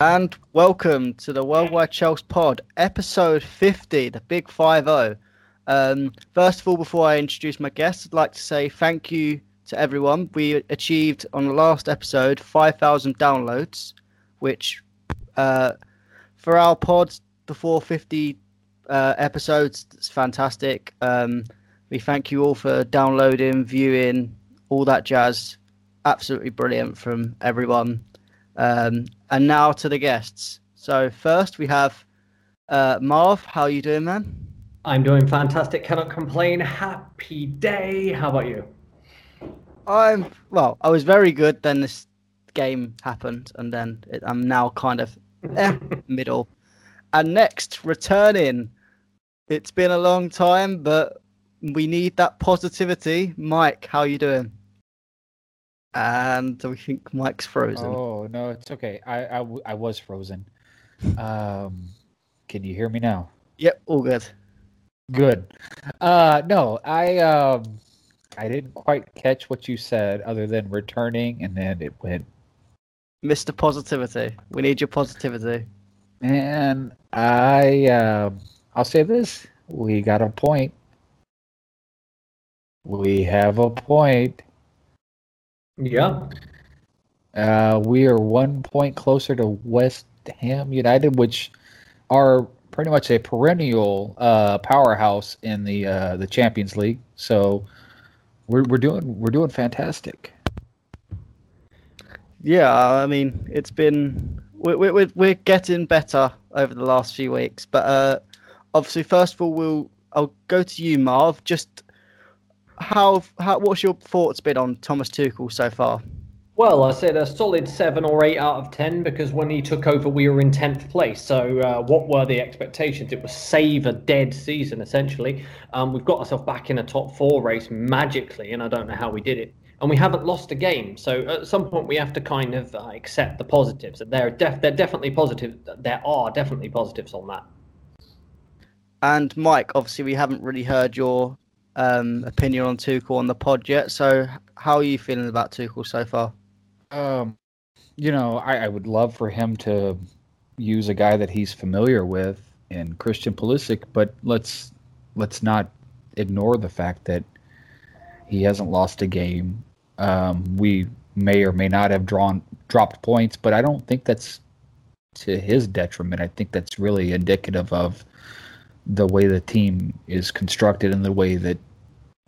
And welcome to the Worldwide Chelsea Pod, episode 50, the big 5 0. Um, first of all, before I introduce my guests, I'd like to say thank you to everyone. We achieved on the last episode 5,000 downloads, which uh, for our pods, the 450 uh, episodes, it's fantastic. Um, we thank you all for downloading, viewing, all that jazz. Absolutely brilliant from everyone. Um, and now to the guests. So first we have uh, Marv. How are you doing, man? I'm doing fantastic. Cannot complain. Happy day. How about you? I'm well. I was very good. Then this game happened, and then it, I'm now kind of eh, middle. And next, returning. It's been a long time, but we need that positivity. Mike, how are you doing? And we think Mike's frozen. Oh no, it's okay. I I, w- I was frozen. Um, can you hear me now? Yep, all good. Good. Uh, no, I um, I didn't quite catch what you said, other than returning, and then it went. Mr. Positivity, we need your positivity. And I, uh, I'll say this: we got a point. We have a point. Yeah. Uh, we are one point closer to West Ham United, which are pretty much a perennial uh, powerhouse in the uh, the Champions League. So we're we're doing we're doing fantastic. Yeah, I mean, it's been we're we're we're getting better over the last few weeks, but uh, obviously, first of all, we'll I'll go to you, Marv. Just how how what's your thoughts been on Thomas Tuchel so far? Well, I said a solid seven or eight out of ten because when he took over, we were in tenth place. So, uh, what were the expectations? It was save a dead season essentially. Um, we've got ourselves back in a top four race magically, and I don't know how we did it. And we haven't lost a game. So at some point, we have to kind of uh, accept the positives. They're def- they're definitely positive. There are definitely positives on that. And Mike, obviously, we haven't really heard your um, opinion on Tuchel on the pod yet. So, how are you feeling about Tuchel so far? Um, you know, I, I would love for him to use a guy that he's familiar with in Christian Pulisic, but let's let's not ignore the fact that he hasn't lost a game. Um, we may or may not have drawn dropped points, but I don't think that's to his detriment. I think that's really indicative of the way the team is constructed and the way that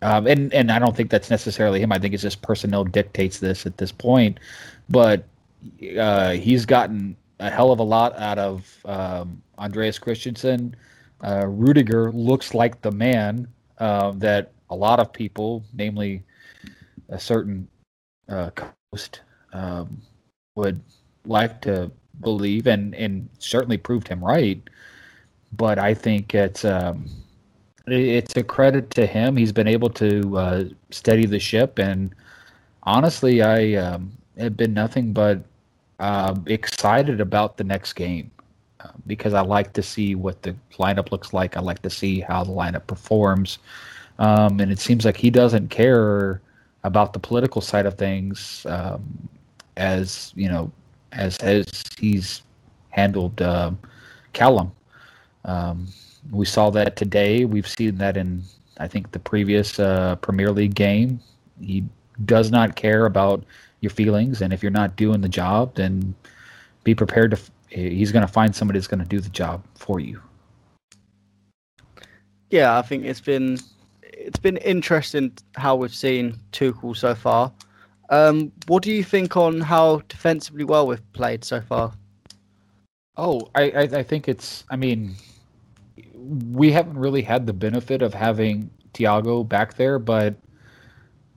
um, and and I don't think that's necessarily him. I think it's just personnel dictates this at this point. But uh, he's gotten a hell of a lot out of um, Andreas Christensen. Uh, Rudiger looks like the man uh, that a lot of people, namely a certain uh, coast, um, would like to believe, and and certainly proved him right. But I think it's um, it's a credit to him. He's been able to uh, steady the ship, and honestly, I um, have been nothing but uh, excited about the next game uh, because I like to see what the lineup looks like. I like to see how the lineup performs, um, and it seems like he doesn't care about the political side of things um, as you know as as he's handled uh, Callum. We saw that today. We've seen that in, I think, the previous uh, Premier League game. He does not care about your feelings, and if you're not doing the job, then be prepared to. He's going to find somebody that's going to do the job for you. Yeah, I think it's been it's been interesting how we've seen Tuchel so far. Um, what do you think on how defensively well we've played so far? Oh, I, I, I think it's. I mean, we haven't really had the benefit of having Thiago back there, but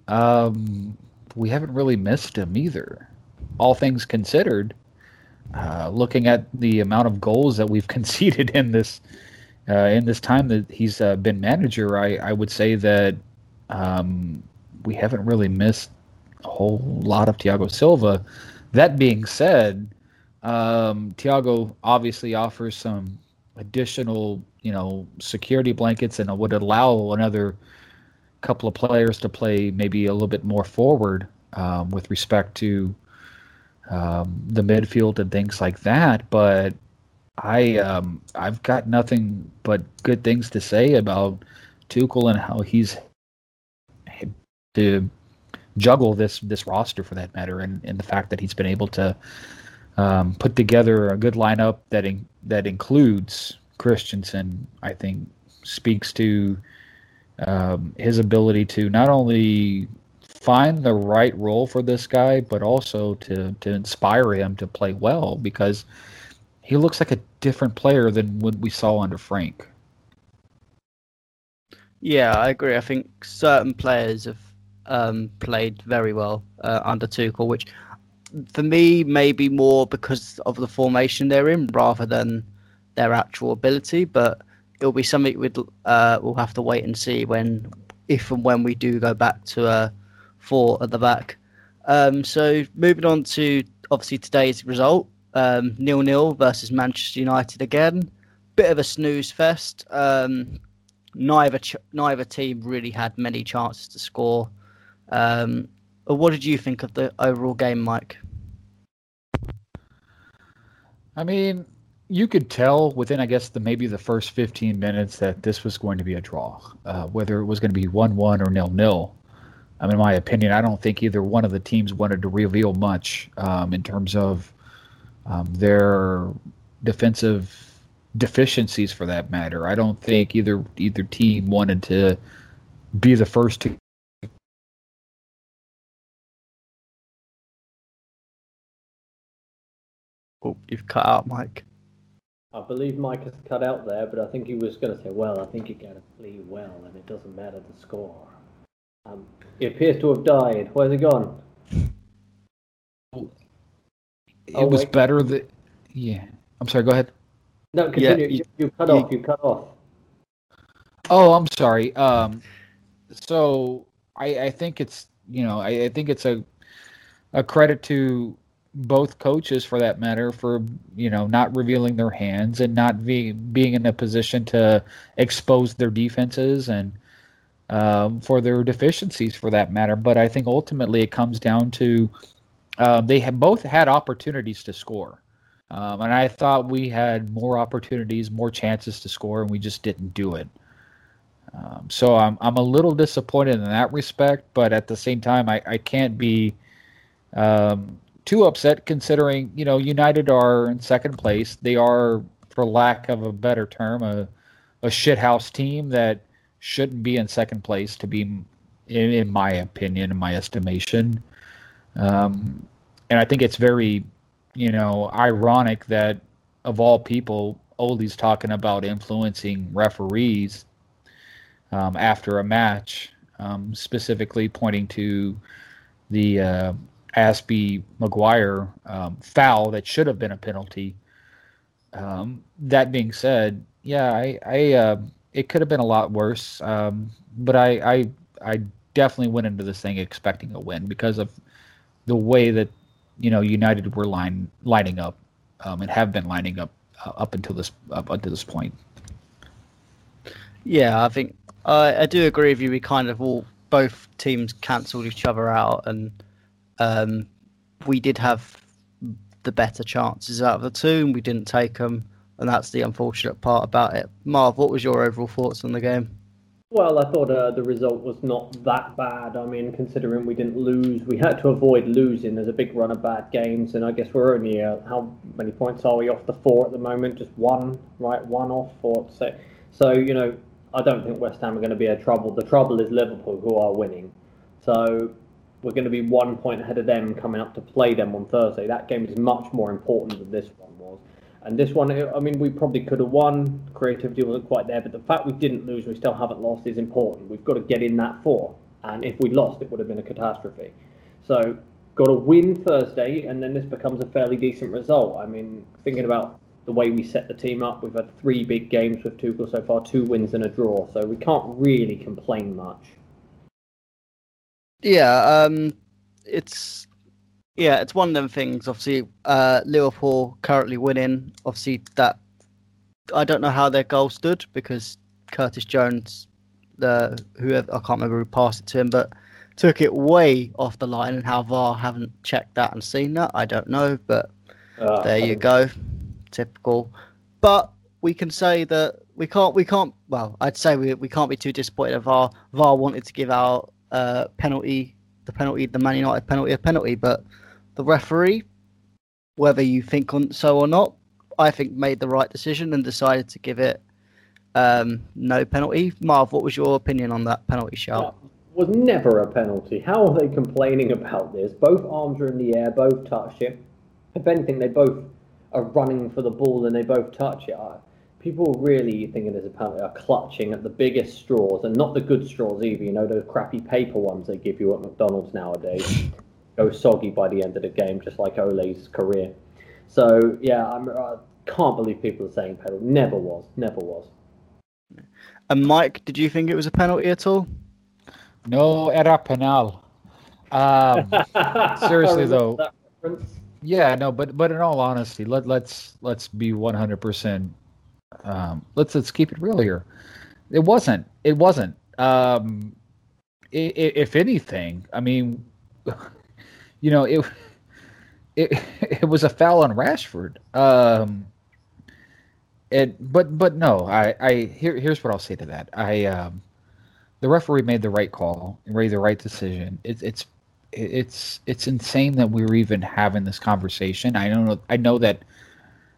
um, we haven't really missed him either. All things considered, uh, looking at the amount of goals that we've conceded in this uh, in this time that he's uh, been manager, I, I would say that um, we haven't really missed a whole lot of Thiago Silva. That being said, um, Thiago obviously offers some additional, you know, security blankets and it would allow another couple of players to play maybe a little bit more forward um, with respect to um, the midfield and things like that. But I um, I've got nothing but good things to say about Tuchel and how he's to juggle this this roster for that matter, and, and the fact that he's been able to um, put together a good lineup that in, that includes Christensen. I think speaks to um, his ability to not only find the right role for this guy, but also to to inspire him to play well because he looks like a different player than what we saw under Frank. Yeah, I agree. I think certain players have um, played very well uh, under Tuchel, which for me maybe more because of the formation they're in rather than their actual ability. But it'll be something we'd, uh, we'll have to wait and see when, if and when we do go back to a four at the back. Um, so moving on to obviously today's result, um, nil nil versus Manchester United again. Bit of a snooze fest. Um, neither ch- neither team really had many chances to score. Um, what did you think of the overall game, Mike? I mean, you could tell within, I guess, the maybe the first 15 minutes that this was going to be a draw, uh, whether it was going to be 1 1 or nil nil. I mean, in my opinion, I don't think either one of the teams wanted to reveal much um, in terms of um, their defensive deficiencies, for that matter. I don't think either either team wanted to be the first to Oh, you've cut out, Mike. I believe Mike has cut out there, but I think he was going to say, well, I think you got to play well, and it doesn't matter the score. Um, he appears to have died. Where's he gone? It oh, was wait. better that. Yeah. I'm sorry, go ahead. No, continue. Yeah, you, you, cut you, off. You cut off. Oh, I'm sorry. Um, so I, I think it's you know I, I think it's a a credit to both coaches for that matter for you know not revealing their hands and not be, being in a position to expose their defenses and um, for their deficiencies for that matter. But i think ultimately it comes down to uh, they have both had opportunities to score. Um, and i thought we had more opportunities more chances to score and we just didn't do it. Um, so I'm, I'm a little disappointed in that respect but at the same time i, I can't be um, too upset considering you know United are in second place. They are, for lack of a better term, a a shithouse team that shouldn't be in second place. To be, in, in my opinion, in my estimation, um, and I think it's very, you know, ironic that of all people, Ole's talking about influencing referees um, after a match, um, specifically pointing to the uh, Azpi Maguire um, foul that should have been a penalty. Um, that being said, yeah, I, I uh, it could have been a lot worse. Um, but I, I, I definitely went into this thing expecting a win because of the way that you know United were line lining up um, and have been lining up uh, up until this up until this point. Yeah, I think uh, I do agree with you. We kind of all both teams cancelled each other out and um, we did have the better chances out of the two, and we didn't take them, and that's the unfortunate part about it. Marv, what was your overall thoughts on the game? Well, I thought uh, the result was not that bad. I mean, considering we didn't lose, we had to avoid losing. There's a big run of bad games, and I guess we're only uh, how many points are we off the four at the moment? Just one, right? One off, or so. So you know, I don't think West Ham are going to be a trouble. The trouble is Liverpool, who are winning. So we're going to be one point ahead of them coming up to play them on Thursday. That game is much more important than this one was. And this one, I mean, we probably could have won. Creativity wasn't quite there, but the fact we didn't lose, we still haven't lost, is important. We've got to get in that four. And if we lost, it would have been a catastrophe. So, got to win Thursday, and then this becomes a fairly decent result. I mean, thinking about the way we set the team up, we've had three big games with Tuchel so far, two wins and a draw. So we can't really complain much. Yeah, um, it's yeah, it's one of them things. Obviously, uh, Liverpool currently winning. Obviously, that I don't know how their goal stood because Curtis Jones, the whoever I can't remember who passed it to him, but took it way off the line, and how VAR haven't checked that and seen that, I don't know. But uh, there you go, typical. But we can say that we can't, we can't. Well, I'd say we we can't be too disappointed. If VAR VAR wanted to give out uh, penalty, the penalty, the Man United penalty, a penalty, but the referee, whether you think on so or not, I think made the right decision and decided to give it um, no penalty. Marv, what was your opinion on that penalty shout? was never a penalty. How are they complaining about this? Both arms are in the air, both touch it. If anything, they both are running for the ball and they both touch it. People really thinking there's a penalty are clutching at the biggest straws and not the good straws either. You know those crappy paper ones they give you at McDonald's nowadays go soggy by the end of the game, just like Ole's career. So yeah, I'm, I can't believe people are saying penalty. Never was, never was. And Mike, did you think it was a penalty at all? No, era penal. Um, seriously though. Yeah, no, but but in all honesty, let let's let's be one hundred percent. Um, let's let's keep it real here. It wasn't. It wasn't. Um, it, it, if anything, I mean, you know, it it it was a foul on Rashford. Um, it but but no, I I here here's what I'll say to that. I um, the referee made the right call and made the right decision. It's it's it's it's insane that we are even having this conversation. I don't know I know that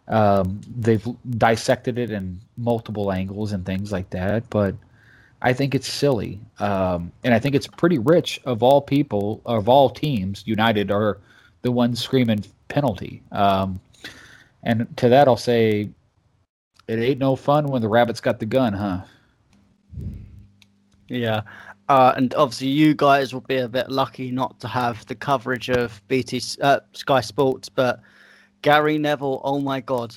um, they've dissected it in multiple angles and things like that, but I think it's silly, um, and I think it's pretty rich of all people of all teams. United are the ones screaming penalty, um, and to that I'll say, it ain't no fun when the rabbit's got the gun, huh? Yeah, uh, and obviously you guys will be a bit lucky not to have the coverage of BT uh, Sky Sports, but Gary Neville, oh my god,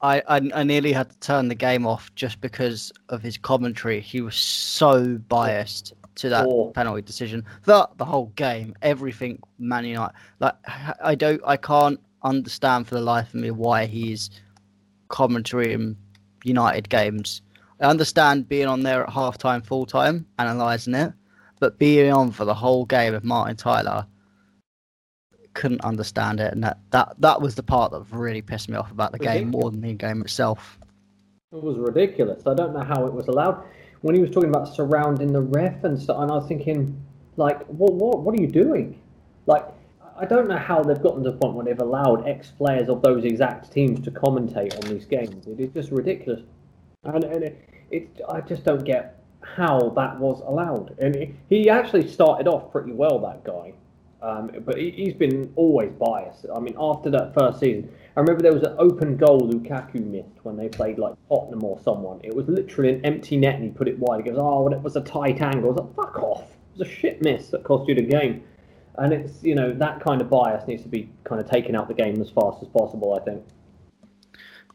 I, I, I nearly had to turn the game off just because of his commentary. He was so biased to that oh. penalty decision. That the whole game, everything Man United. Like I don't, I can't understand for the life of me why he's commentary in United games. I understand being on there at half time, full time, analysing it, but being on for the whole game of Martin Tyler couldn't understand it, and that, that that was the part that really pissed me off about the ridiculous. game more than the game itself. It was ridiculous. I don't know how it was allowed. When he was talking about surrounding the ref and stuff, and I was thinking, like, what what what are you doing? Like, I don't know how they've gotten to the point where they've allowed ex players of those exact teams to commentate on these games. It is just ridiculous, and, and it, it I just don't get how that was allowed. And he actually started off pretty well, that guy. Um, but he, has been always biased. I mean, after that first season, I remember there was an open goal Lukaku missed when they played like Tottenham or someone. It was literally an empty net and he put it wide. He goes, "Oh, it was a tight angle." I was like, "Fuck off!" It was a shit miss that cost you the game. And it's you know that kind of bias needs to be kind of taken out the game as fast as possible. I think.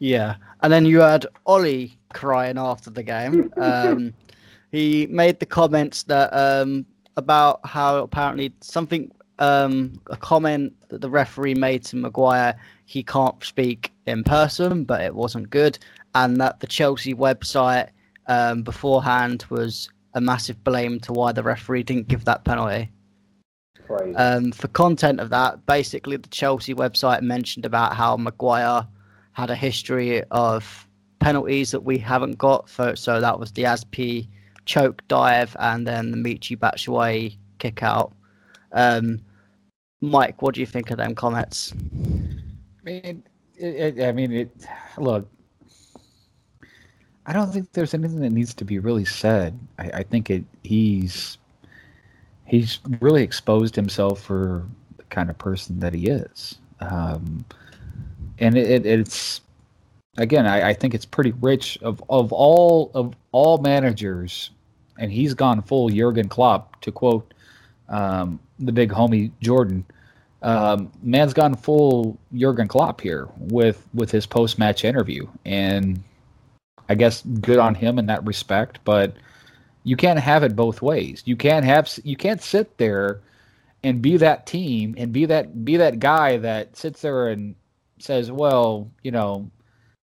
Yeah, and then you had Ole crying after the game. Um, he made the comments that um, about how apparently something um, a comment that the referee made to Maguire. He can't speak in person, but it wasn't good, and that the Chelsea website um, beforehand was a massive blame to why the referee didn't give that penalty. Um, for content of that, basically the Chelsea website mentioned about how Maguire had a history of penalties that we haven't got. For, so that was the Azpi choke dive and then the Michy Batshuayi kick out. Um, Mike, what do you think of them comments? I mean, it, it, I mean, it. Look, I don't think there's anything that needs to be really said. I, I think it. He's he's really exposed himself for the kind of person that he is, um, and it, it's again. I, I think it's pretty rich of of all of all managers, and he's gone full Jurgen Klopp to quote um, the big homie Jordan. Um, man's gone full Jurgen Klopp here with with his post match interview, and I guess good on him in that respect. But you can't have it both ways. You can't have you can't sit there and be that team and be that be that guy that sits there and says, "Well, you know,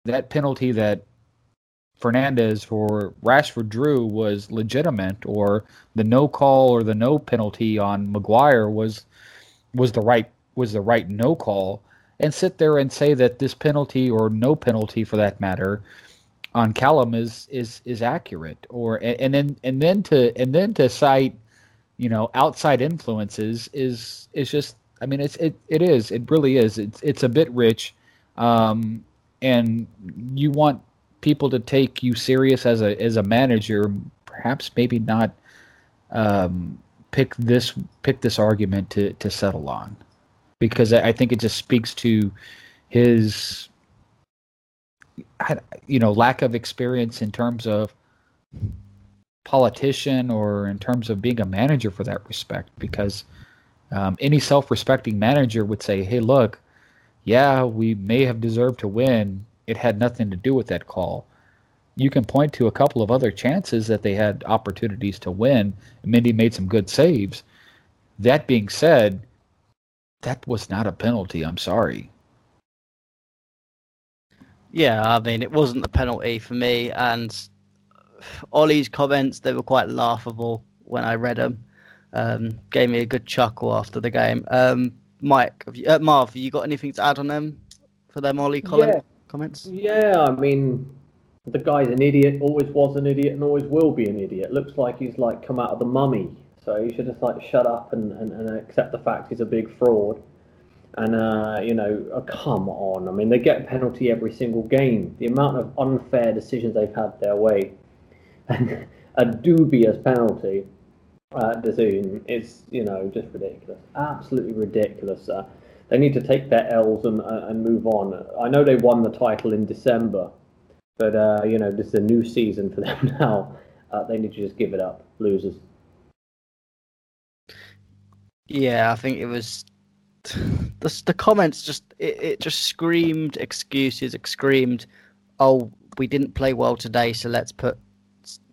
that penalty that Fernandez or Rashford drew was legitimate, or the no call or the no penalty on Maguire was was the right was the right no call, and sit there and say that this penalty or no penalty for that matter on Callum is is is accurate, or and, and then and then to and then to cite you know outside influences is is just I mean it's it it is it really is. It's it's a bit rich, um, and you want people to take you serious as a as a manager, perhaps maybe not um, pick this pick this argument to to settle on, because I think it just speaks to his you know lack of experience in terms of politician or in terms of being a manager for that respect. Because um, any self-respecting manager would say hey look yeah we may have deserved to win. It had nothing to do with that call. You can point to a couple of other chances that they had opportunities to win. Mendy made some good saves. That being said, that was not a penalty. I'm sorry. Yeah, I mean, it wasn't a penalty for me. And Ole's comments, they were quite laughable when I read them. Um, gave me a good chuckle after the game. Um, Mike, have you, uh, Marv, have you got anything to add on them for them Ole comments? Yeah comments? Yeah, I mean, the guy's an idiot, always was an idiot, and always will be an idiot. Looks like he's like come out of the mummy. So he should just like shut up and, and, and accept the fact he's a big fraud. And uh, you know, oh, come on. I mean, they get a penalty every single game. The amount of unfair decisions they've had their way, and a dubious penalty uh, decision is, you know, just ridiculous. Absolutely ridiculous. Uh, they need to take their L's and, uh, and move on. I know they won the title in December, but uh, you know this is a new season for them now. Uh, they need to just give it up, losers. Yeah, I think it was the the comments just it, it just screamed excuses, it screamed, "Oh, we didn't play well today, so let's put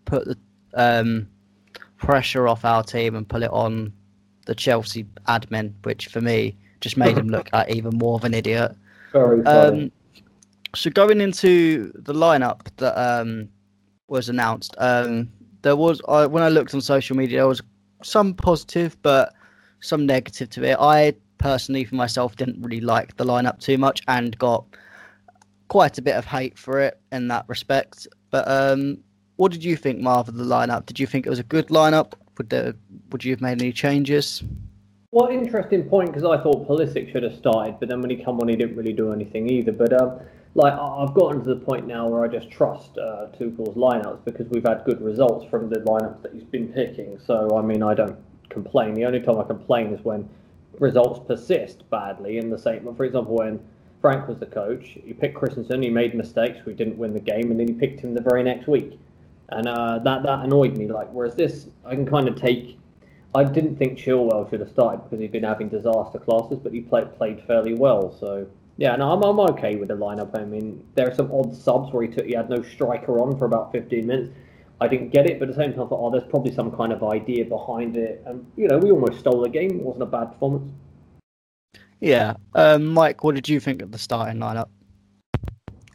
put the um, pressure off our team and pull it on the Chelsea admin," which for me just made him look like even more of an idiot. Very funny. Um, so going into the lineup that um, was announced, um, there was I, when I looked on social media, there was some positive, but some negative to it. I personally, for myself, didn't really like the lineup too much and got quite a bit of hate for it in that respect. But um, what did you think, Marv, of the lineup? Did you think it was a good lineup? Would there, would you have made any changes? Well, interesting point because I thought Pulisic should have started, but then when he come on, he didn't really do anything either. But um, like I've gotten to the point now where I just trust uh, Tuchel's lineups because we've had good results from the lineups that he's been picking. So I mean, I don't complain. The only time I complain is when results persist badly. In the same, for example, when Frank was the coach, he picked Christensen, he made mistakes, we didn't win the game, and then he picked him the very next week, and uh, that that annoyed me. Like whereas this, I can kind of take I didn't think Chilwell should have started because he'd been having disaster classes, but he played played fairly well. So yeah, no, I'm, I'm okay with the lineup. I mean, there are some odd subs where he took he had no striker on for about 15 minutes. I didn't get it, but at the same time, I thought, oh, there's probably some kind of idea behind it. And you know, we almost stole the game. It wasn't a bad performance. Yeah, um, Mike, what did you think of the starting lineup?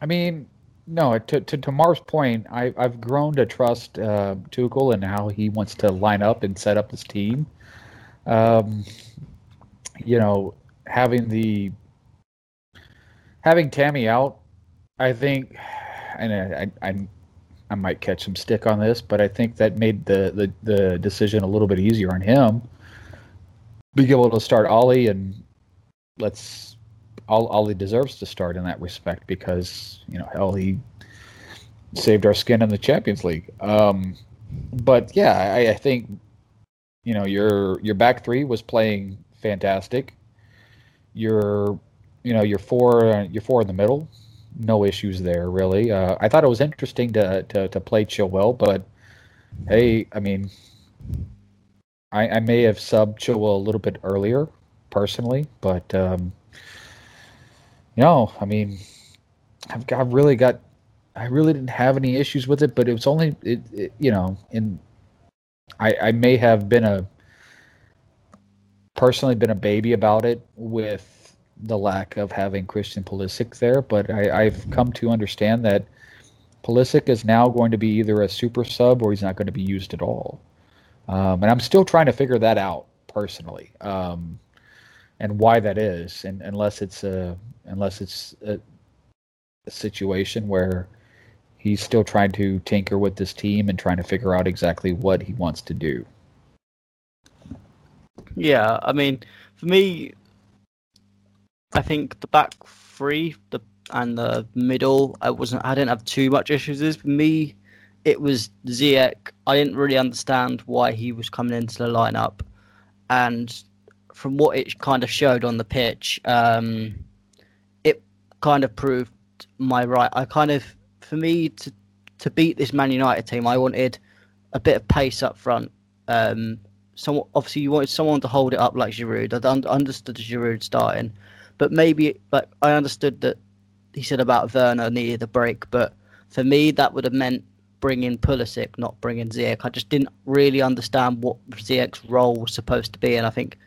I mean, no, to, to, to Marv's point, I, I've grown to trust uh, Tuchel and how he wants to line up and set up his team. Um, you know, having the having Tammy out, I think, and I, I, I might catch some stick on this, but I think that made the, the, the decision a little bit easier on him. Being able to start Ollie and let's all deserves to start in that respect because you know hell he saved our skin in the Champions League. Um, but yeah, I, I, think you know your your back three was playing fantastic. Your you know your four your four in the middle, no issues there really. Uh, I thought it was interesting to to, to play Chilwell, but hey, I mean, I, I may have subbed Chilwell a little bit earlier personally, but um, no, I mean, I've got really got, I really didn't have any issues with it, but it was only, it, it you know, in, I, I may have been a, personally been a baby about it with the lack of having Christian Pulisic there, but I, I've come to understand that Pulisic is now going to be either a super sub or he's not going to be used at all. Um, and I'm still trying to figure that out personally, um, and why that is. And unless it's a unless it's a, a situation where he's still trying to tinker with this team and trying to figure out exactly what he wants to do. Yeah, I mean, for me, I think the back three, the and the middle, I wasn't, I didn't have too much issues with. For me, it was Ziyech. I didn't really understand why he was coming into the lineup, and from what it kind of showed on the pitch, um, it kind of proved my right. I kind of, for me to to beat this Man United team, I wanted a bit of pace up front. Um, obviously you wanted someone to hold it up like Giroud. I understood Giroud starting, but maybe like I understood that he said about Werner needed a break, but for me that would have meant bringing Pulisic, not bringing Ziyech. I just didn't really understand what Ziyech's role was supposed to be, and I think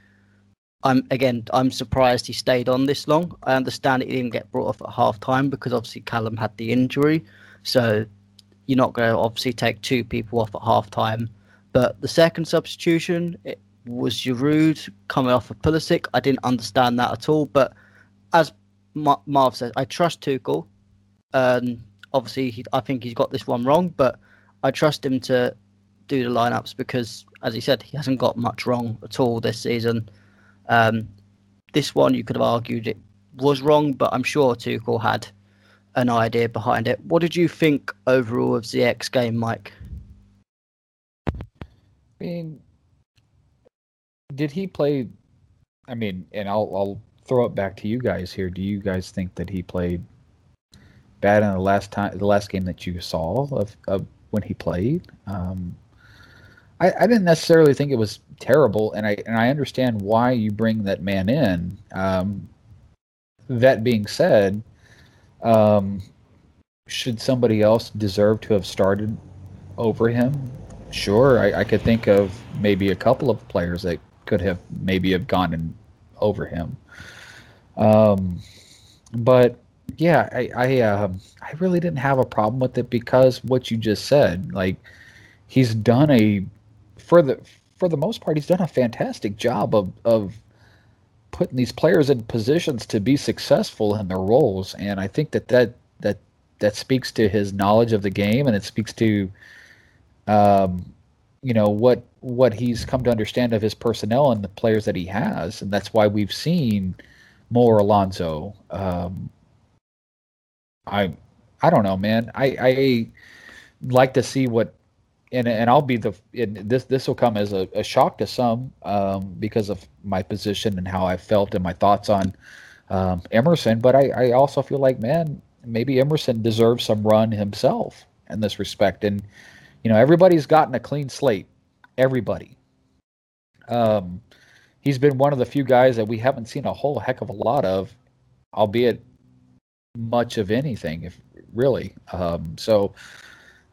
I'm again I'm surprised he stayed on this long. I understand he didn't get brought off at half time because obviously Callum had the injury, so you're not going to obviously take two people off at half time. But the second substitution it was Giroud coming off of Pulisic. I didn't understand that at all, but as Marv says, I trust Tuchel. Um, obviously, he, I think he's got this one wrong, but I trust him to do the lineups because, as he said, he hasn't got much wrong at all this season. Um, this one, you could have argued it was wrong, but I'm sure Tuchel had an idea behind it. What did you think overall of the X game, Mike? I mean, did he play? I mean, and I'll I'll throw it back to you guys here. Do you guys think that he played bad in the last time, the last game that you saw of, of when he played? Um, I, I didn't necessarily think it was terrible, and I and I understand why you bring that man in. Um, that being said, um, should somebody else deserve to have started over him? Sure, I, I could think of maybe a couple of players that could have maybe have gone in over him. Um, but yeah, I I, um, I really didn't have a problem with it because what you just said, like he's done a for the for the most part, he's done a fantastic job of of putting these players in positions to be successful in their roles, and I think that that that that speaks to his knowledge of the game, and it speaks to um, you know what what he's come to understand of his personnel and the players that he has, and that's why we've seen more Alonso. Um, I I don't know, man. I I like to see what and and I'll be the this this will come as a, a shock to some um, because of my position and how I felt and my thoughts on um, Emerson. But I, I also feel like man, maybe Emerson deserves some run himself in this respect. And you know, everybody's gotten a clean slate. Everybody. Um, he's been one of the few guys that we haven't seen a whole heck of a lot of, albeit much of anything, if really. Um, so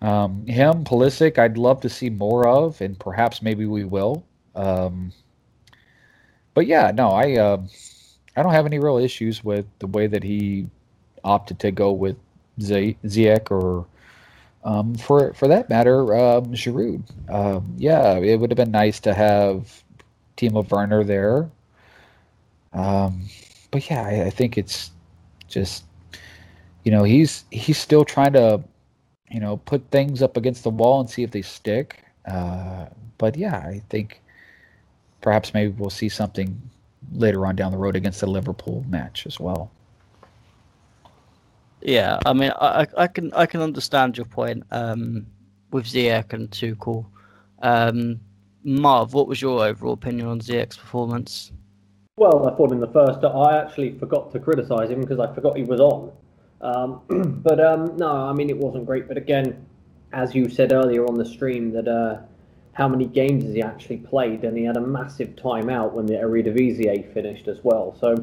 um, him, Pulisic, I'd love to see more of, and perhaps maybe we will. Um, but yeah, no, I uh, I don't have any real issues with the way that he opted to go with Z- Ziyech or um, for for that matter, um, Giroud. Um, yeah, it would have been nice to have Timo Werner there. Um, but yeah, I, I, think it's just you know he's he's still trying to you know put things up against the wall and see if they stick. Uh, but yeah, I think perhaps maybe we'll see something later on down the road against the Liverpool match as well. Yeah, I mean, I, I can I can understand your point um, with Ziyech and Tuchel. Um, Marv, what was your overall opinion on Ziyech's performance? Well, I thought in the first, I actually forgot to criticise him because I forgot he was on. Um, but um, no, I mean it wasn't great. But again, as you said earlier on the stream, that uh, how many games has he actually played? And he had a massive timeout when the Eredivisie finished as well. So,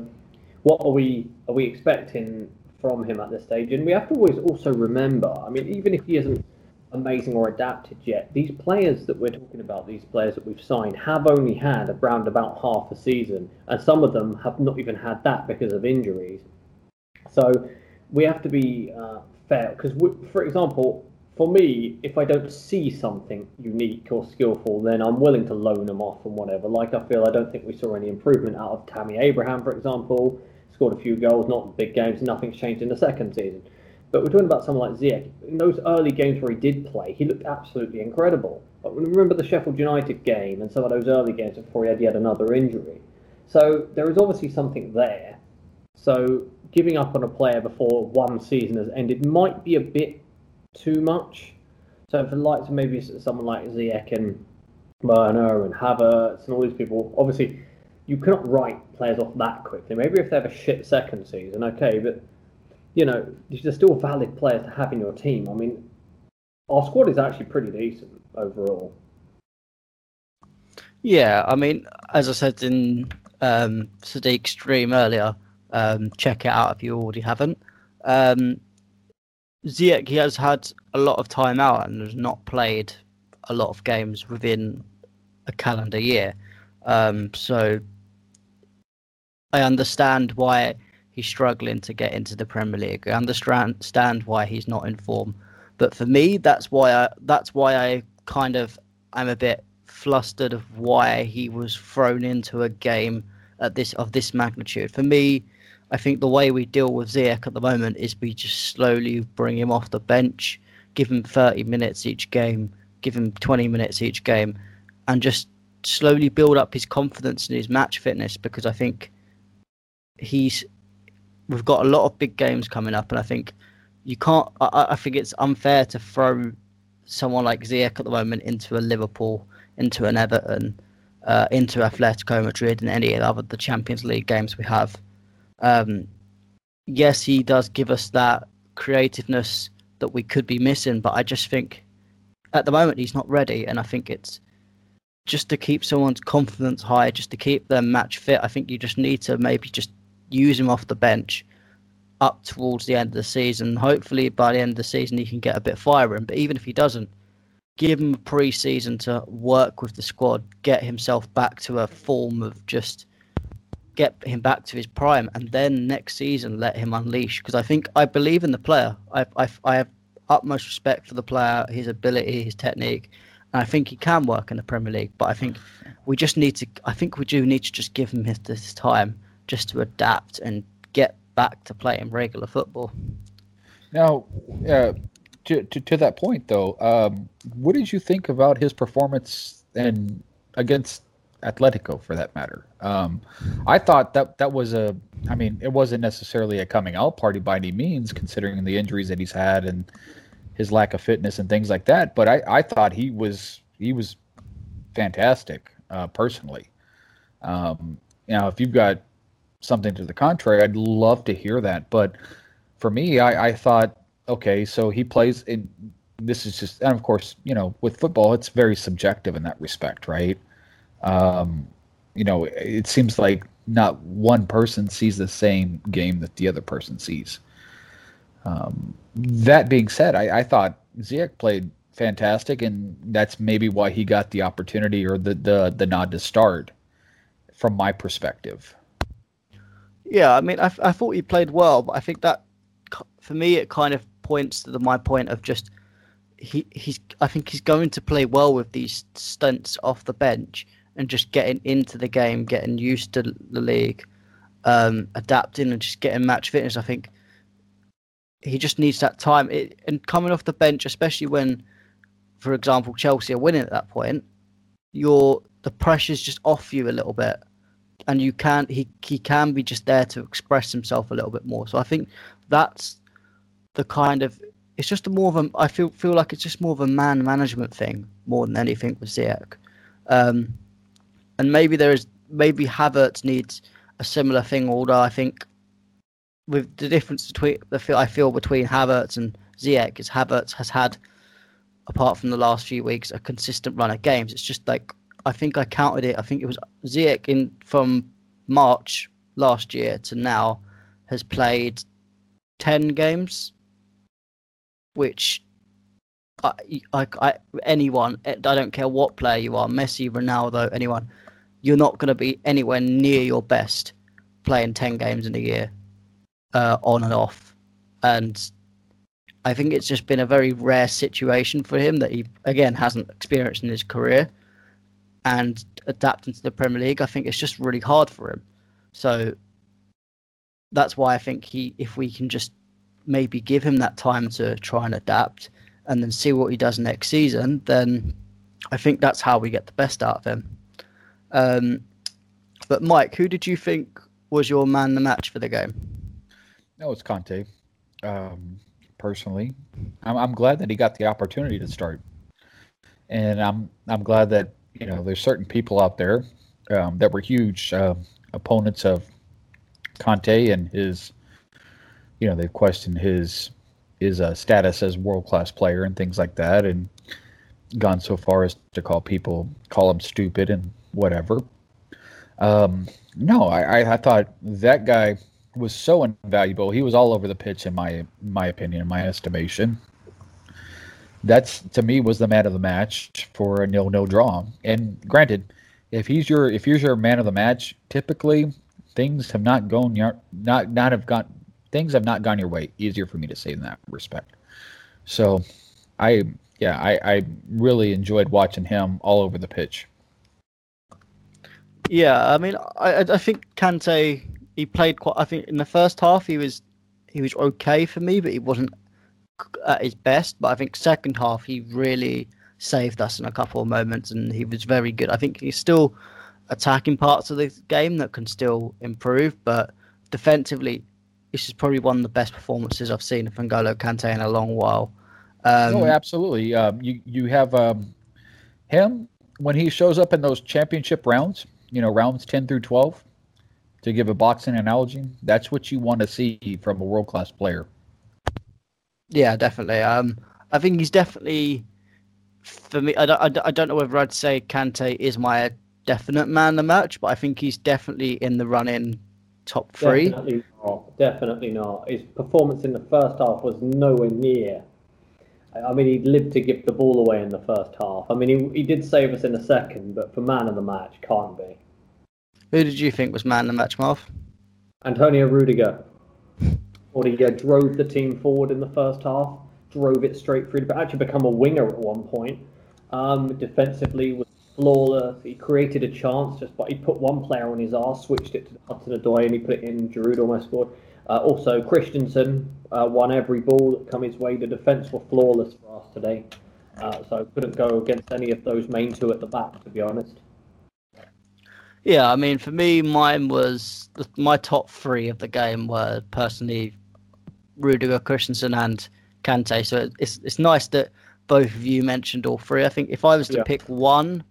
what are we are we expecting from him at this stage? And we have to always also remember. I mean, even if he isn't amazing or adapted yet. These players that we're talking about, these players that we've signed, have only had around about half a season, and some of them have not even had that because of injuries. So we have to be uh, fair because, for example, for me, if I don't see something unique or skillful, then I'm willing to loan them off and whatever. Like I feel, I don't think we saw any improvement out of Tammy Abraham, for example. Scored a few goals, not big games. Nothing's changed in the second season. But we're talking about someone like Ziyech. In those early games where he did play, he looked absolutely incredible. But remember the Sheffield United game and some of those early games before he had yet another injury. So there is obviously something there. So giving up on a player before one season has ended might be a bit too much. So for the likes of maybe someone like Ziyech and Werner and Havertz and all these people, obviously you cannot write players off that quickly. Maybe if they have a shit second season, okay, but you know, they're still valid players to have in your team. I mean, our squad is actually pretty decent overall. Yeah, I mean, as I said in um, Sadiq's stream earlier, um, check it out if you already haven't. Um, Ziyech, he has had a lot of time out and has not played a lot of games within a calendar year. Um, so I understand why he's struggling to get into the Premier League. I understand why he's not in form. But for me, that's why I that's why I kind of I'm a bit flustered of why he was thrown into a game at this of this magnitude. For me, I think the way we deal with Ziyech at the moment is we just slowly bring him off the bench, give him 30 minutes each game, give him 20 minutes each game, and just slowly build up his confidence and his match fitness because I think he's we've got a lot of big games coming up, and I think you can't. I, I think it's unfair to throw someone like Ziyech at the moment into a Liverpool, into an Everton, uh, into Atletico Madrid, and any other the Champions League games we have um, yes, he does give us that creativeness that we could be missing, but I just think at the moment he's not ready, and I think it's just to keep someone's confidence high, just to keep them match fit. I think you just need to maybe just use him off the bench up towards the end of the season. Hopefully, by the end of the season, he can get a bit firing. But even if he doesn't, give him a pre-season to work with the squad, get himself back to a form of just get him back to his prime, and then next season let him unleash. Because I think I believe in the player. I, I, I have utmost respect for the player, his ability, his technique, and I think he can work in the Premier League. But I think we just need to. I think we do need to just give him his, this time just to adapt and get back to playing regular football. Now, uh, to, to, to that point though, um, what did you think about his performance and against Atletico for that matter. Um, I thought that that was a, I mean, it wasn't necessarily a coming out party by any means, considering the injuries that he's had and his lack of fitness and things like that. But I, I thought he was he was fantastic uh, personally. Um, now, if you've got something to the contrary, I'd love to hear that. But for me, I, I thought, okay, so he plays in. This is just, and of course, you know, with football, it's very subjective in that respect, right? Um, you know, it seems like not one person sees the same game that the other person sees. Um, that being said, I, I thought Ziyech played fantastic, and that's maybe why he got the opportunity or the, the, the nod to start from my perspective. Yeah, I mean, I, I thought he played well, but I think that for me, it kind of points to the, my point of just he he's I think he's going to play well with these stunts off the bench and just getting into the game, getting used to the league, um, adapting and just getting match fitness. I think he just needs that time. It, and coming off the bench, especially when, for example, Chelsea are winning at that point, your the pressure's just off you a little bit, and you can he he can be just there to express himself a little bit more. So I think that's the kind of it's just more of a I feel feel like it's just more of a man management thing more than anything with Ziyech. Um, and maybe there is maybe Havertz needs a similar thing. Although I think with the difference between the feel I feel between Havertz and Ziyech is Havertz has had, apart from the last few weeks, a consistent run of games. It's just like I think I counted it. I think it was Ziyech in from March last year to now has played ten games, which I, I, I, anyone, I don't care what player you are, Messi, Ronaldo, anyone, you're not going to be anywhere near your best playing 10 games in a year uh, on and off and I think it's just been a very rare situation for him that he again hasn't experienced in his career, and adapt into the Premier League. I think it's just really hard for him. So that's why I think he, if we can just maybe give him that time to try and adapt, and then see what he does next season, then I think that's how we get the best out of him. Um, but Mike, who did you think was your man the match for the game? No, it's Kante. Um, personally, I'm, I'm glad that he got the opportunity to start, and I'm I'm glad that you know there's certain people out there um, that were huge uh, opponents of Kante and his, you know, they've questioned his his uh, status as world class player and things like that, and gone so far as to call people call him stupid and whatever. Um, no, I, I thought that guy was so invaluable. He was all over the pitch, in my my opinion, in my estimation. That's to me was the man of the match for a nil nil draw. And granted, if he's your if he's your man of the match, typically things have not gone your not not have gone things have not gone your way. Easier for me to say in that respect. So, I yeah I I really enjoyed watching him all over the pitch. Yeah, I mean, I I think Kante he played quite. I think in the first half he was he was okay for me, but he wasn't at his best. But I think second half he really saved us in a couple of moments, and he was very good. I think he's still attacking parts of the game that can still improve, but defensively, this is probably one of the best performances I've seen of N'Golo Kante in a long while. Um, oh, absolutely. Um, you you have um, him when he shows up in those championship rounds. You know, rounds ten through twelve. To give a boxing analogy, that's what you want to see from a world class player. Yeah, definitely. Um, I think he's definitely for me. I don't, I don't know whether I'd say Kante is my definite man of the match, but I think he's definitely in the running top three. Definitely not. Definitely not. His performance in the first half was nowhere near. I mean, he lived to give the ball away in the first half. I mean, he, he did save us in the second, but for man of the match, can't be. Who did you think was man of the match, Marv? Antonio Rudiger. Rudiger drove the team forward in the first half, drove it straight through, but actually become a winger at one point. Um, defensively was flawless. He created a chance just but he put one player on his arse, switched it to Hudson-Odoi, and he put it in. Giroud almost scored. Uh, also, Christensen uh, won every ball that come his way. The defence were flawless for us today, uh, so couldn't go against any of those main two at the back, to be honest. Yeah, I mean, for me, mine was my top three of the game were personally Rudiger, Christensen, and Kante. So it's it's nice that both of you mentioned all three. I think if I was to yeah. pick one,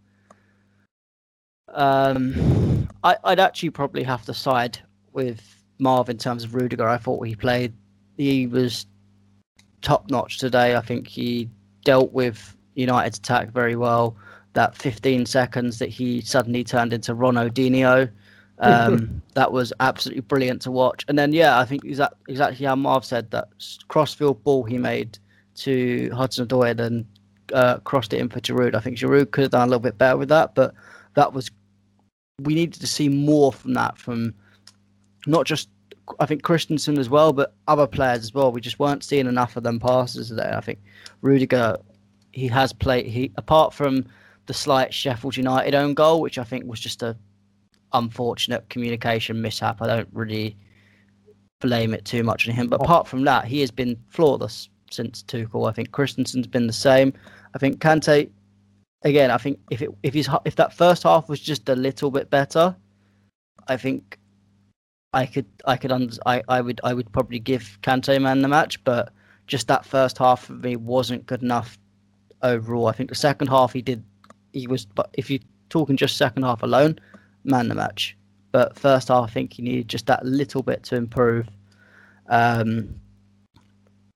um, I, would actually probably have to side with Marv in terms of Rudiger. I thought he played, he was top notch today. I think he dealt with United's attack very well. That 15 seconds that he suddenly turned into Ronaldinho, um, that was absolutely brilliant to watch. And then, yeah, I think exactly how Marv said that crossfield ball he made to Hudson Odoi and then uh, crossed it in for Giroud. I think Giroud could have done a little bit better with that, but that was we needed to see more from that from not just I think Christensen as well, but other players as well. We just weren't seeing enough of them passes today. I think Rudiger, he has played. He apart from the slight Sheffield United own goal, which I think was just a unfortunate communication mishap. I don't really blame it too much on him. But oh. apart from that, he has been flawless since Tuchel. I think Christensen's been the same. I think Kante again, I think if it if he's if that first half was just a little bit better, I think I could I could under, I I would I would probably give Kante man the match, but just that first half for me wasn't good enough overall. I think the second half he did he was but if you're talking just second half alone, man the match. But first half I think he needed just that little bit to improve. Um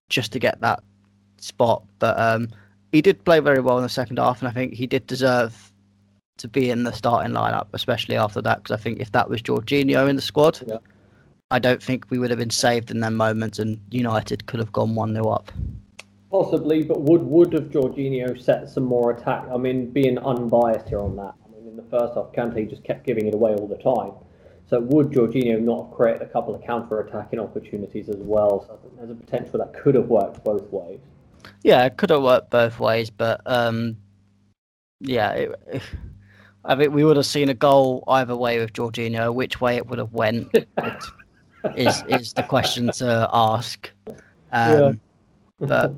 just to get that spot. But um he did play very well in the second half, and I think he did deserve to be in the starting lineup, especially after that. Because I think if that was Jorginho in the squad, yeah. I don't think we would have been saved in them moment, and United could have gone one 0 up. Possibly, but would would have Jorginho set some more attack? I mean, being unbiased here on that. First half, Kante just kept giving it away all the time. So would Jorginho not create a couple of counter-attacking opportunities as well? So there's a potential that could have worked both ways. Yeah, it could have worked both ways, but um, yeah, it, I think we would have seen a goal either way with Jorginho. Which way it would have went is is the question to ask. Um, Yeah. but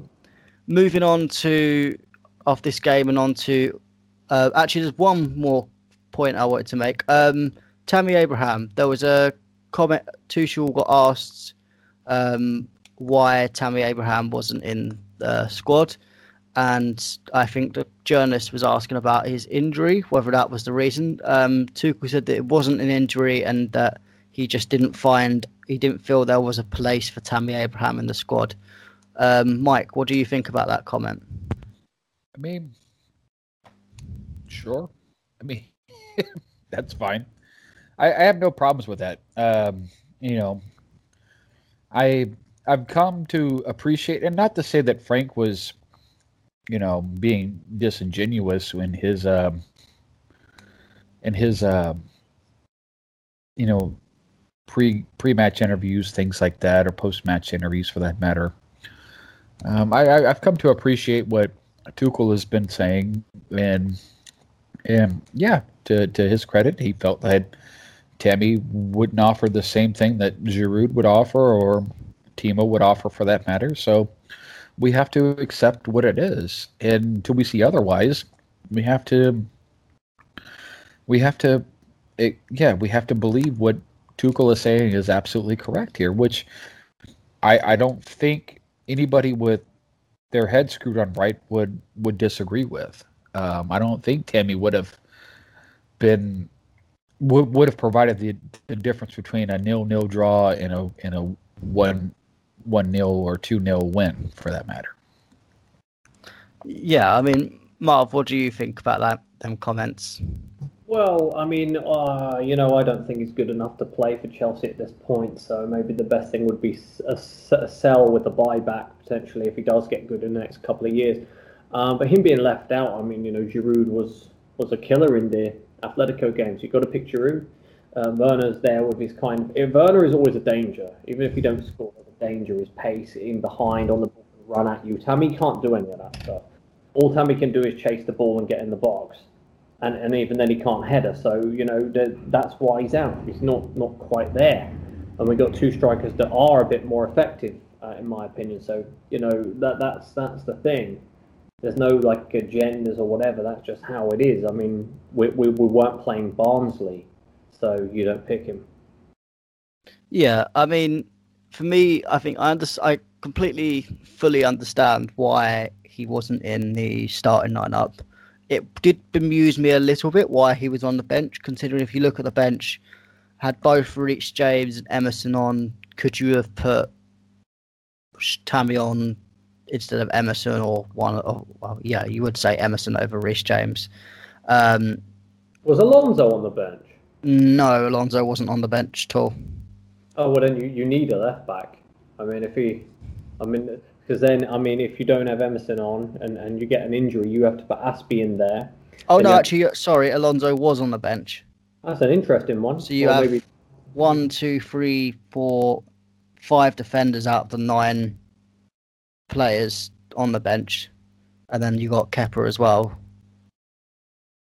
moving on to off this game and on to uh, actually there's one more point I wanted to make. Um, Tammy Abraham, there was a comment. Tuchel got asked um, why Tammy Abraham wasn't in the squad, and I think the journalist was asking about his injury, whether that was the reason. Um, Tuchel said that it wasn't an injury and that he just didn't find he didn't feel there was a place for Tammy Abraham in the squad. Um, Mike, what do you think about that comment? I mean, sure. I mean, that's fine. I, I have no problems with that. Um, you know, I I've come to appreciate, and not to say that Frank was, you know, being disingenuous in his um, in his um, you know, pre pre match interviews, things like that, or post match interviews for that matter. Um, I, I I've come to appreciate what Tuchel has been saying, and and yeah, to to his credit, he felt that Tammy wouldn't offer the same thing that Giroud would offer, or Timo would offer, for that matter. So we have to accept what it is, and until we see otherwise, we have to we have to it, yeah we have to believe what Tuchel is saying is absolutely correct here, which I I don't think anybody with their head screwed on right would would disagree with. Um, I don't think Tammy would have been would, would have provided the, the difference between a nil nil draw and a and a one one nil or two nil win for that matter. Yeah, I mean, Marv, what do you think about that? Them comments. Well, I mean, uh, you know, I don't think he's good enough to play for Chelsea at this point. So maybe the best thing would be a sell with a buyback potentially if he does get good in the next couple of years. Um, but him being left out, I mean, you know, Giroud was was a killer in the Atletico games. You've got to pick Giroud. Uh, Werner's there with his kind of. eh, Werner is always a danger, even if you don't score. The danger is pace in behind on the ball, run at you. Tammy can't do any of that stuff. All Tammy can do is chase the ball and get in the box and, and even then he can't header. So you know that that's why he's out. He's not not quite there. And we've got two strikers that are a bit more effective, uh, in my opinion. So you know that that's that's the thing. There's no like agendas or whatever. That's just how it is. I mean, we we, we weren't playing Barnsley, so you don't pick him. Yeah, I mean, for me, I think I under- I completely, fully understand why he wasn't in the starting lineup. It did bemuse me a little bit why he was on the bench, considering if you look at the bench, had both Reece James and Emerson on, could you have put Tammy on instead of Emerson or one? Or, well, yeah, you would say Emerson over Reece James. Um, Was Alonso on the bench? no, Alonso wasn't on the bench at all. Oh well, then you, you need a left back. I mean, if he, I mean, because then I mean, if you don't have Emerson on and, and you get an injury, you have to put Azpi in there. Oh no, you have- sorry, Alonso was on the bench. That's an interesting one. So you Or have- maybe One, two, three, four, five defenders out of the nine players on the bench, and then you got Kepa as well.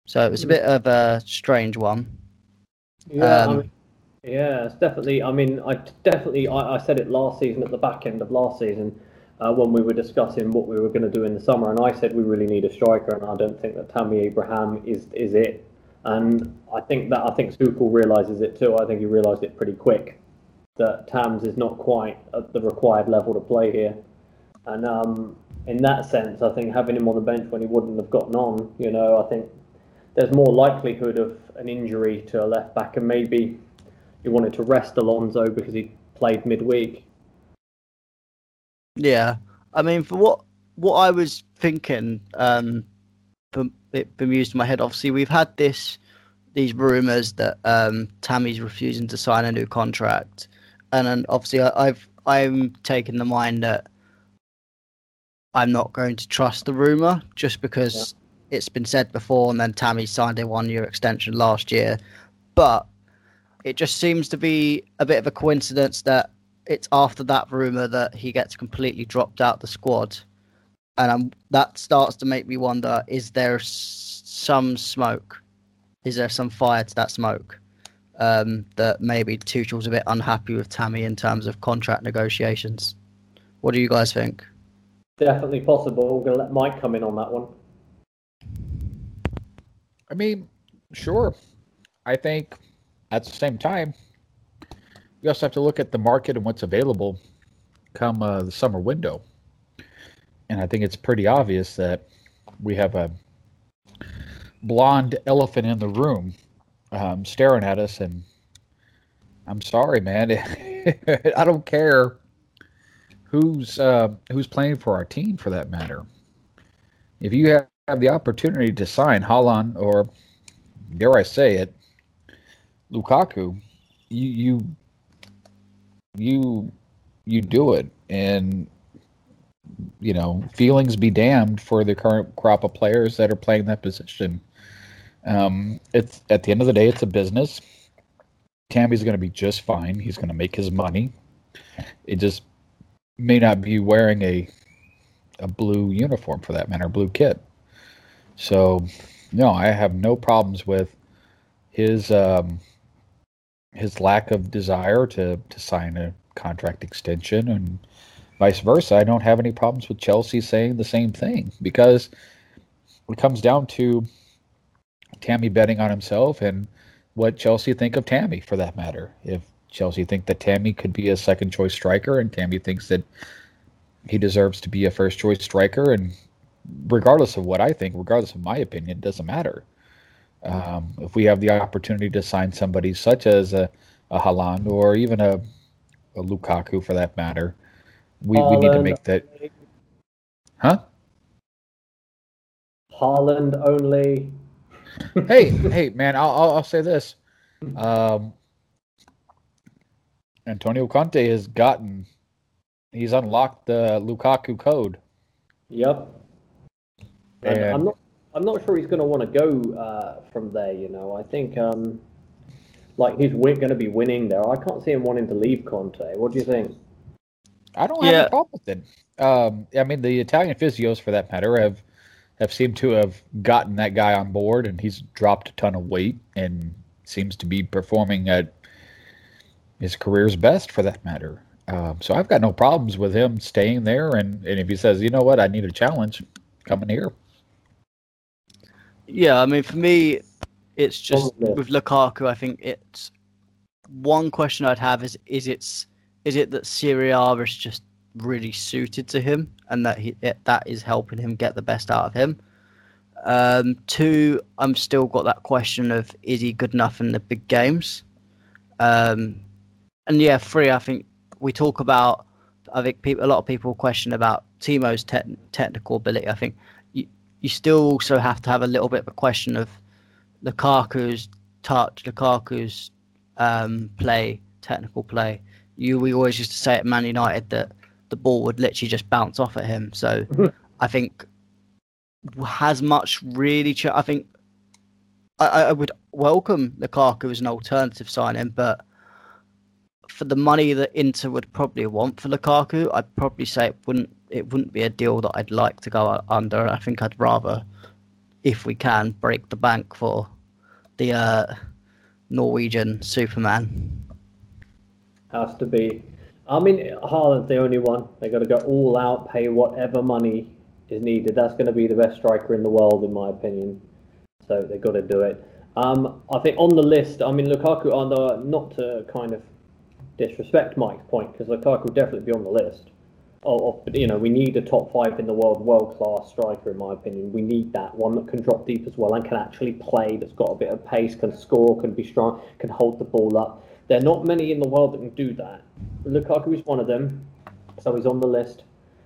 So it was a bit of a strange one. Yeah, I Um, mean, yeah, it's definitely. I mean, I definitely. I, I said it last season at the back end of last season uh, when we were discussing what we were going to do in the summer, and I said we really need a striker, and I don't think that Tammy Abraham is is it. And I think that I think Tuchel realizes it too. I think he realized it pretty quick that Tams is not quite at the required level to play here. And um, in that sense, I think having him on the bench when he wouldn't have gotten on, you know, I think there's more likelihood of an injury to a left back, and maybe he wanted to rest Alonso because he played midweek. Yeah, I mean, for what what I was thinking, um, it bemused my head. Obviously, we've had this these rumors that um, Tammy's refusing to sign a new contract, and then obviously I, I've I'm taking the mind that I'm not going to trust the rumor just because it's been said before, and then Tammy signed a one year extension last year. But it just seems to be a bit of a coincidence that it's after that rumor that he gets completely dropped out the squad, and um, that starts to make me wonder: is there s- some smoke? Is there some fire to that smoke? Um, that maybe Tuchel's a bit unhappy with Tammy in terms of contract negotiations. What do you guys think? Definitely possible. We're going to let Mike come in on that one. I mean, sure. I think at the same time, you also have to look at the market and what's available come uh, the summer window. And I think it's pretty obvious that we have a blonde elephant in the room um, staring at us. And I'm sorry, man. I don't care who's uh, who's playing for our team for that matter. If you have, the opportunity to sign Haaland or, dare I say it, Lukaku, you you you you do it, and you know feelings be damned for the current crop of players that are playing that position. Um, it's at the end of the day, it's a business. Tammy's going to be just fine. He's going to make his money. It just may not be wearing a a blue uniform for that matter, blue kit. So, no, I have no problems with his um, his lack of desire to to sign a contract extension and vice versa. I don't have any problems with Chelsea saying the same thing because it comes down to Tammy betting on himself and what Chelsea think of Tammy for that matter. If Chelsea think that Tammy could be a second choice striker and Tammy thinks that he deserves to be a first choice striker and regardless of what I think, regardless of my opinion, it doesn't matter. Um, if we have the opportunity to sign somebody such as a, a Haaland or even a, a Lukaku for that matter, we, we need to make that. Huh? Haaland only. hey, hey, man! I'll, I'll, I'll say this: um, Antonio Conte has gotten, he's unlocked the Lukaku code. Yep. And And- I'm not. I'm not sure he's going to want to go uh, from there. You know, I think um, like he's going to be winning there. I can't see him wanting to leave Conte. What do you think? I don't have Yeah. a problem with it. Um, I mean, the Italian physios, for that matter, have have seemed to have gotten that guy on board, and he's dropped a ton of weight and seems to be performing at his career's best, for that matter. Um, so I've got no problems with him staying there, and, and if he says, you know what, I need a challenge, coming here. Yeah, I mean, for me, it's just Probably. with Lukaku. I think it's one question I'd have is is it's is it that Serie A is just really suited to him and that he it, that is helping him get the best out of him. Um, two, I'm still got that question of is he good enough in the big games? Um, and yeah, three, I think we talk about. I think people, a lot of people question about Timo's te- technical ability. I think you, you still also have to have a little bit of a question of Lukaku's touch, Lukaku's um, play, technical play. You we always used to say at Man United that the ball would literally just bounce off at him. So I think has much really. Ch- I think I, I would welcome Lukaku as an alternative signing, but for the money that Inter would probably want for Lukaku, I'd probably say it wouldn't it wouldn't be a deal that I'd like to go under. I think I'd rather, if we can, break the bank for the uh, Norwegian Superman. Has to be. I mean, Haaland's the only one. They got to go all out, pay whatever money is needed. That's going to be the best striker in the world, in my opinion. So they've got to do it. Um, I think on the list, I mean, Lukaku, the, not to kind of disrespect Mike's point, because Lukaku will definitely be on the list. Of, you know, we need a top five in the world, world class striker, in my opinion. We need that one that can drop deep as well and can actually play, that's got a bit of pace, can score, can be strong, can hold the ball up. There are not many in the world that can do that. Lukaku is one of them, so he's on the list.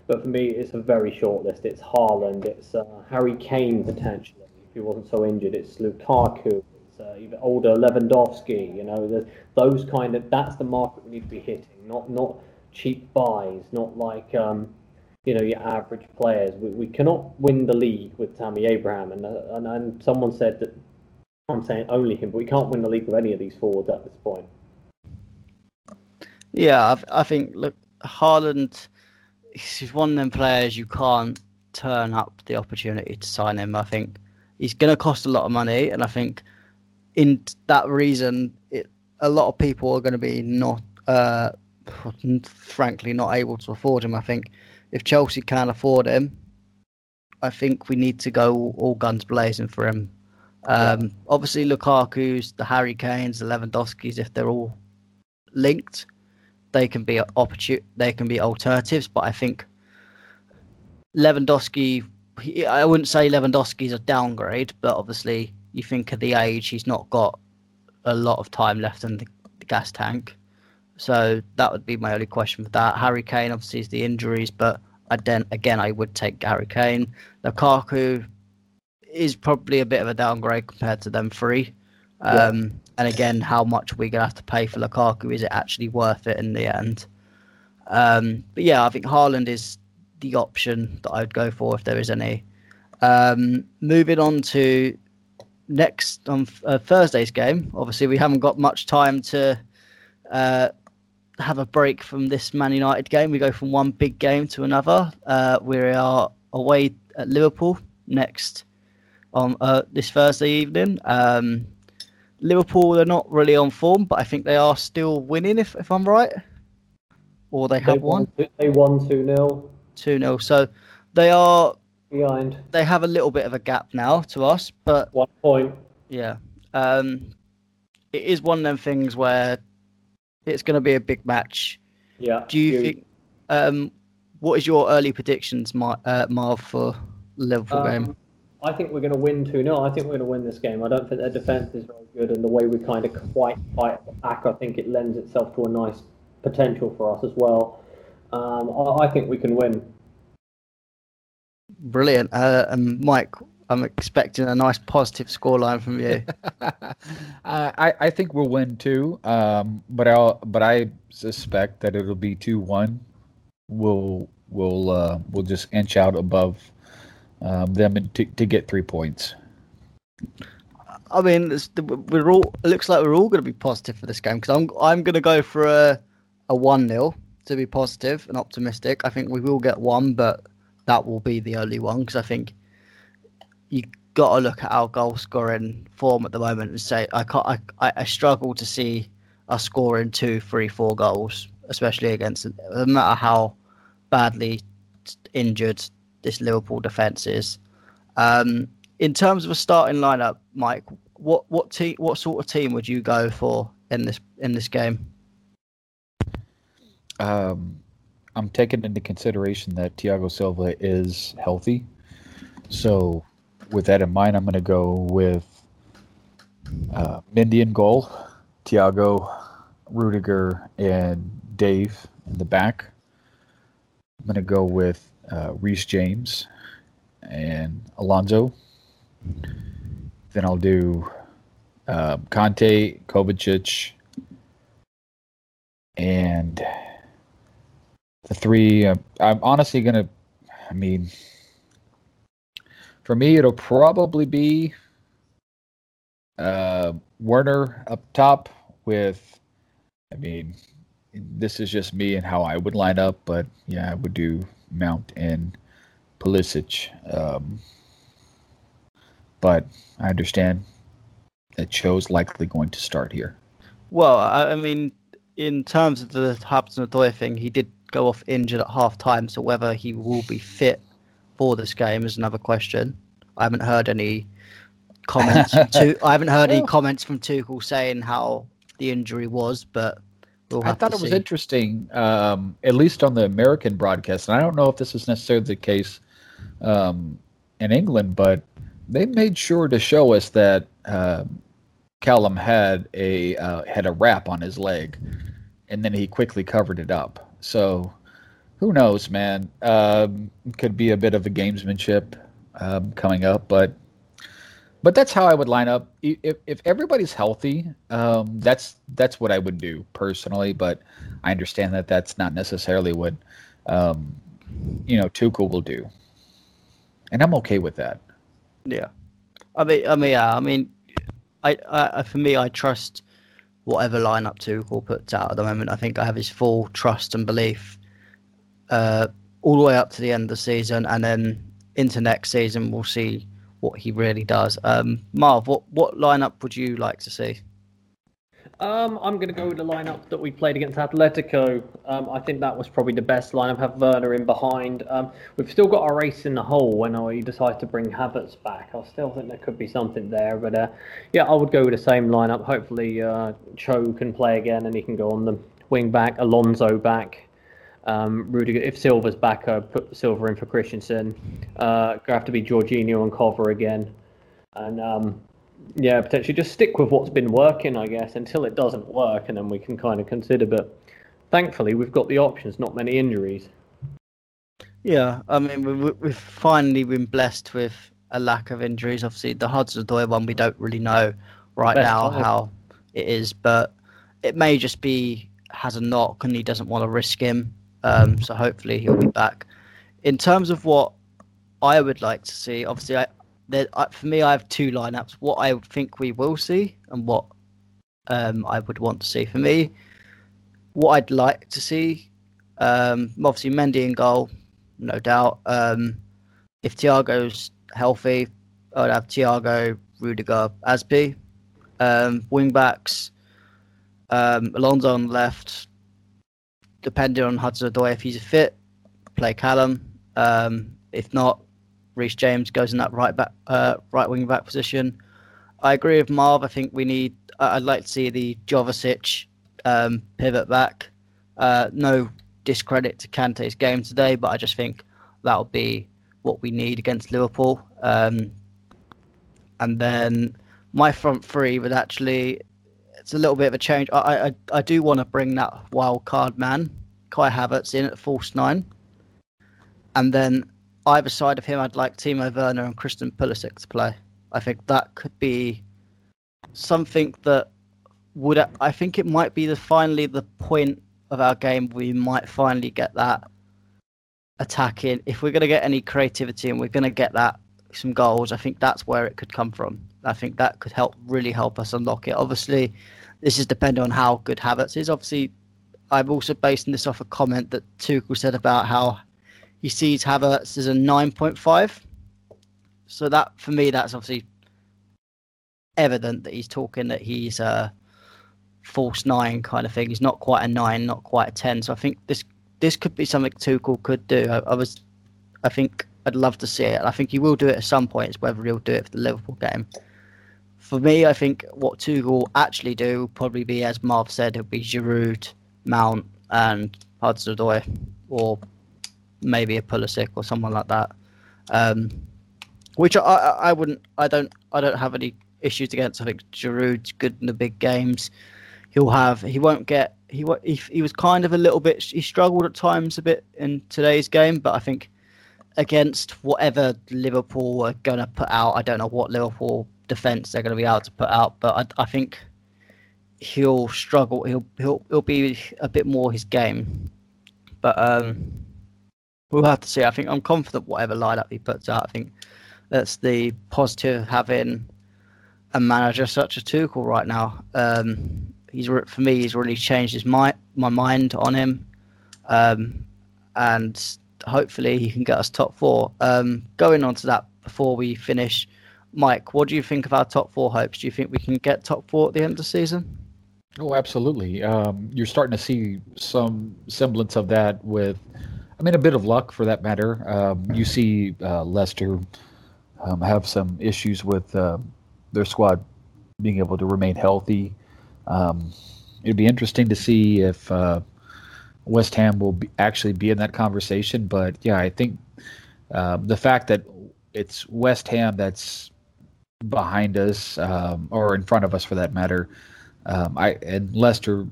But for me, it's a very short list. It's Haaland, it's uh, Harry Kane potentially, if he wasn't so injured. It's Lukaku, uh, even older Lewandowski. You know, those kind of that's the market we need to be hitting, not not cheap buys, not like um, you know your average players. We, we cannot win the league with Tammy Abraham, and, uh, and and someone said that I'm saying only him, but we can't win the league with any of these forwards at this point. Yeah, I, I think look, Haaland, he's one of them players you can't turn up the opportunity to sign him. I think he's going to cost a lot of money, and I think in that reason, it, a lot of people are going to be not, uh, frankly, not able to afford him. I think if Chelsea can't afford him, I think we need to go all guns blazing for him. Um, obviously, Lukaku's, the Harry Kanes, the Lewandowski's, if they're all linked, they can be opportun- They can be alternatives, but I think Lewandowski. I wouldn't say Lewandowski's a downgrade, but obviously you think of the age, he's not got a lot of time left in the, the gas tank. So that would be my only question for that. Harry Kane obviously is the injuries, but I then again I would take Harry Kane. Lukaku is probably a bit of a downgrade compared to them three. Um, yeah. And again, how much we're gonna have to pay for Lukaku? Is it actually worth it in the end? Um, but yeah, I think Haaland is the option that I'd go for if there is any. Um, moving on to next on uh, Thursday's game. Obviously, we haven't got much time to uh, have a break from this Man United game. We go from one big game to another. Uh, we are away at Liverpool next on uh, this Thursday evening. Um, Liverpool they're not really on form, but I think they are still winning. If if I'm right, or they have they won. They won two 0 Two 0 So they are behind. They have a little bit of a gap now to us, but one point. Yeah. Um, it is one of them things where it's going to be a big match. Yeah. Do you think? Um, what is your early predictions, Mar- uh, Marv, for Liverpool um, game? I think we're going to win 2 0. I think we're going to win this game. I don't think their defence is very good, and the way we kind of quite fight back, I think it lends itself to a nice potential for us as well. Um, I, I, think we can win. Brilliant. Uh, and Mike, I'm expecting a nice positive scoreline from you. uh, I, I think we'll win too, um, but I but I suspect that it'll be two one. We'll we'll uh, we'll just inch out above um, them to, to get three points. I mean, we're all. It looks like we're all going to be positive for this game because I'm. I'm going to go for a a one 0 to be positive and optimistic. I think we will get one, but that will be the only one because I think you got to look at our goal scoring form at the moment and say I can't. I, I struggle to see us scoring two, three, four goals, especially against no matter how badly injured this Liverpool defence is. Um, in terms of a starting lineup, Mike, what what team, what sort of team would you go for in this in this game? Um, I'm taking into consideration that Thiago Silva is healthy, so with that in mind, I'm going to go with uh, Mendy in goal, Thiago, Rudiger, and Dave in the back. I'm going to go with uh, Reece James and Alonso. Then I'll do uh, Kanté, Kovacic, and the three. Uh, I'm honestly to, I mean, for me, it'll probably be uh, Werner up top with, I mean, this is just me and how I would line up, but yeah, I would do Mount and Pulisic. Um, but I understand that Cho's likely going to start here. Well, I mean, in terms of the Hudson-Odoi thing, he did go off injured at half time, so whether he will be fit for this game is another question. I haven't heard any comments. to, I haven't heard any comments from Tuchel saying how the injury was, but We'll I thought it was interesting, um, at least on the American broadcast, and I don't know if this is necessarily the case um, in England, but they made sure to show us that uh, Callum had a uh, had a wrap on his leg, and then he quickly covered it up. So, who knows, man? Um, could be a bit of a gamesmanship um, coming up, but but that's how I would line up. If if everybody's healthy, um, that's that's what I would do personally. But I understand that that's not necessarily what um, you know Tuchel will do, and I'm okay with that. Yeah, I mean, I mean, yeah, I mean, I, I for me, I trust whatever lineup Tuchel puts out at the moment. I think I have his full trust and belief uh, all the way up to the end of the season, and then into next season we'll see what he really does. Um, Marv, what what lineup would you like to see? Um, I'm going to go with the lineup that we played against Atletico. Um, I think that was probably the best lineup. Have Werner in behind. Um, we've still got a race in the hole when we decide to bring Havertz back. I still think there could be something there, but uh, yeah, I would go with the same lineup. Hopefully, uh, Cho can play again and he can go on the wing back. Alonso back. Um, Rudiger, if Silva's back, uh, put Silva in for Christensen. Uh, have to be Jorginho and Cover again, and um, yeah, potentially just stick with what's been working, I guess, until it doesn't work, and then we can kind of consider. But thankfully, we've got the options, not many injuries. Yeah, I mean, we, we've finally been blessed with a lack of injuries. Obviously, the Hudson-Odoi one, we don't really know right Best now time. how it is, but it may just be has a knock and he doesn't want to risk him. Um, so hopefully he'll be back. In terms of what I would like to see, obviously, I, for me, I have two lineups. What I think we will see, and what um, I would want to see. For me, what I'd like to see, um, obviously Mendy in goal, no doubt. Um, if Thiago's healthy, I'd have Thiago, Rudiger, Azpi. Um, wing backs, um, Alonso on the left. Depending on Hudson-Odoi, if he's fit, play Callum. Um, if not, Reece James goes in that right back, uh, right wing back position. I agree with Marv. I think we need. I'd like to see the Jovetic um, pivot back. Uh, no discredit to Kante's game today, but I just think that'll be what we need against Liverpool. Um, and then my front three would actually it's a little bit of a change. I I, I do want to bring that wild card man, Kai Havertz, in at false nine, and then either side of him, I'd like Timo Werner and Christian Pulisic to play. I think that could be something that would. I think it might be the finally the point of our game. We might finally get that attacking. If we're going to get any creativity and we're going to get that some goals, I think that's where it could come from. I think that could help really help us unlock it. Obviously, this is dependent on how good Havertz is. Obviously, I'm also basing this off a comment that Tuchel said about how he sees Havertz as a 9.5. So that for me, that's obviously evident that he's talking that he's a false nine kind of thing. He's not quite a nine, not quite a ten. So I think this this could be something Tuchel could do. I, I was, I think I'd love to see it. I think he will do it at some point. It's whether he'll do it for the Liverpool game. For me, I think what Tuchel will actually do will probably be, as Marv said, it'll be Giroud, Mount, and Hudson-Odoi, or maybe a Pulisic or someone like that. Um, which I, I wouldn't I don't I don't have any issues against. I think Giroud's good in the big games. He'll have he won't get he he, he was kind of a little bit he struggled at times a bit in today's game, but I think against whatever Liverpool are going to put out, I don't know what Liverpool defense they're going to be able to put out, but I, I think he'll struggle. He'll he'll he'll be a bit more his game, but um We'll have to see. I think I'm confident whatever lineup he puts out. I think that's the positive having a manager such as Tuchel right now. Um, he's for me, he's really changed his my my mind on him, um, and hopefully he can get us top four. Um, going on to that before we finish, Mike, what do you think of our top four hopes? Do you think we can get top four at the end of the season? Oh, absolutely. Um, you're starting to see some semblance of that with I mean, a bit of luck for that matter. Um, you see uh, Leicester um, have some issues with uh, their squad being able to remain healthy. Um, it'd be interesting to see if uh, West Ham will be, actually be in that conversation. But yeah, I think um, the fact that it's West Ham that's behind us um, or in front of us for that matter, um, I and Leicester